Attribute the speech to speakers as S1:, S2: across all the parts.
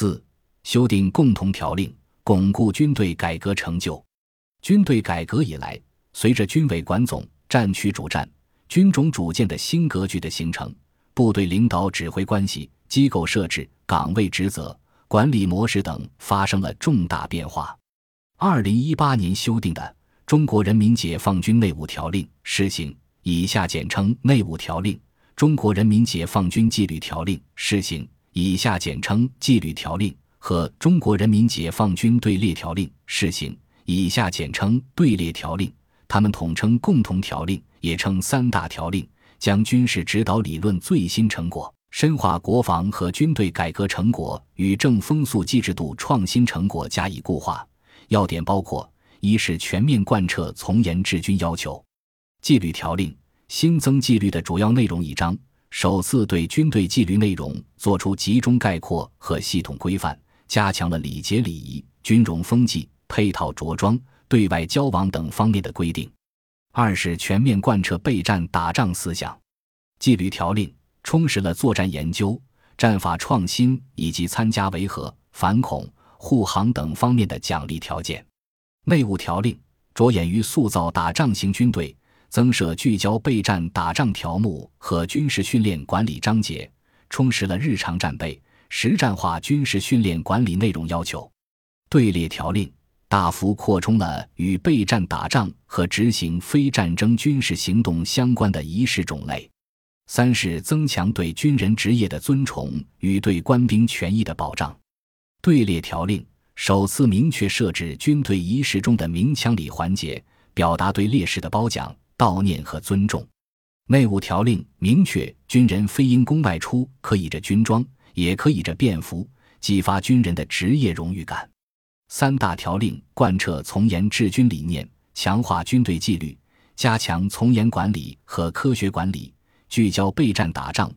S1: 四、修订共同条令，巩固军队改革成就。军队改革以来，随着军委管总、战区主战、军种主建的新格局的形成，部队领导指挥关系、机构设置、岗位职责、管理模式等发生了重大变化。二零一八年修订的《中国人民解放军内务条令》施行（以下简称《内务条令》）、《中国人民解放军纪律条令》施行（以下简称《纪律条令》）和《中国人民解放军队列条令》试行。以下简称队列条令，他们统称共同条令，也称三大条令，将军事指导理论最新成果、深化国防和军队改革成果与正风肃纪制度创新成果加以固化。要点包括：一是全面贯彻从严治军要求；纪律条令新增纪律的主要内容一章，首次对军队纪律内容作出集中概括和系统规范，加强了礼节礼仪、军容风纪。配套着装、对外交往等方面的规定；二是全面贯彻备战打仗思想。纪律条令充实了作战研究、战法创新以及参加维和、反恐、护航等方面的奖励条件。内务条令着眼于塑造打仗型军队，增设聚焦备战打仗条目和军事训练管理章节，充实了日常战备、实战化军事训练管理内容要求。队列条令。大幅扩充了与备战打仗和执行非战争军事行动相关的仪式种类。三是增强对军人职业的尊崇与对官兵权益的保障。队列条令首次明确设置军队仪式中的鸣枪礼环节，表达对烈士的褒奖、悼念和尊重。内务条令明确，军人非因公外出可以着军装，也可以着便服，激发军人的职业荣誉感。三大条令贯彻从严治军理念，强化军队纪律，加强从严管理和科学管理，聚焦备战打仗、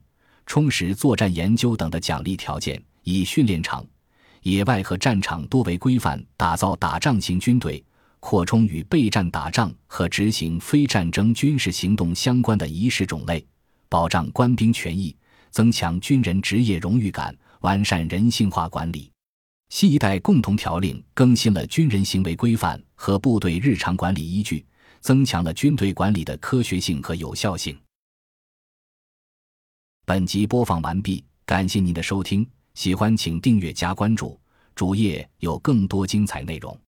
S1: 充实作战研究等的奖励条件，以训练场、野外和战场多为规范，打造打仗型军队，扩充与备战打仗和执行非战争军事行动相关的仪式种类，保障官兵权益，增强军人职业荣誉感，完善人性化管理。新一代共同条令更新了军人行为规范和部队日常管理依据，增强了军队管理的科学性和有效性。本集播放完毕，感谢您的收听，喜欢请订阅加关注，主页有更多精彩内容。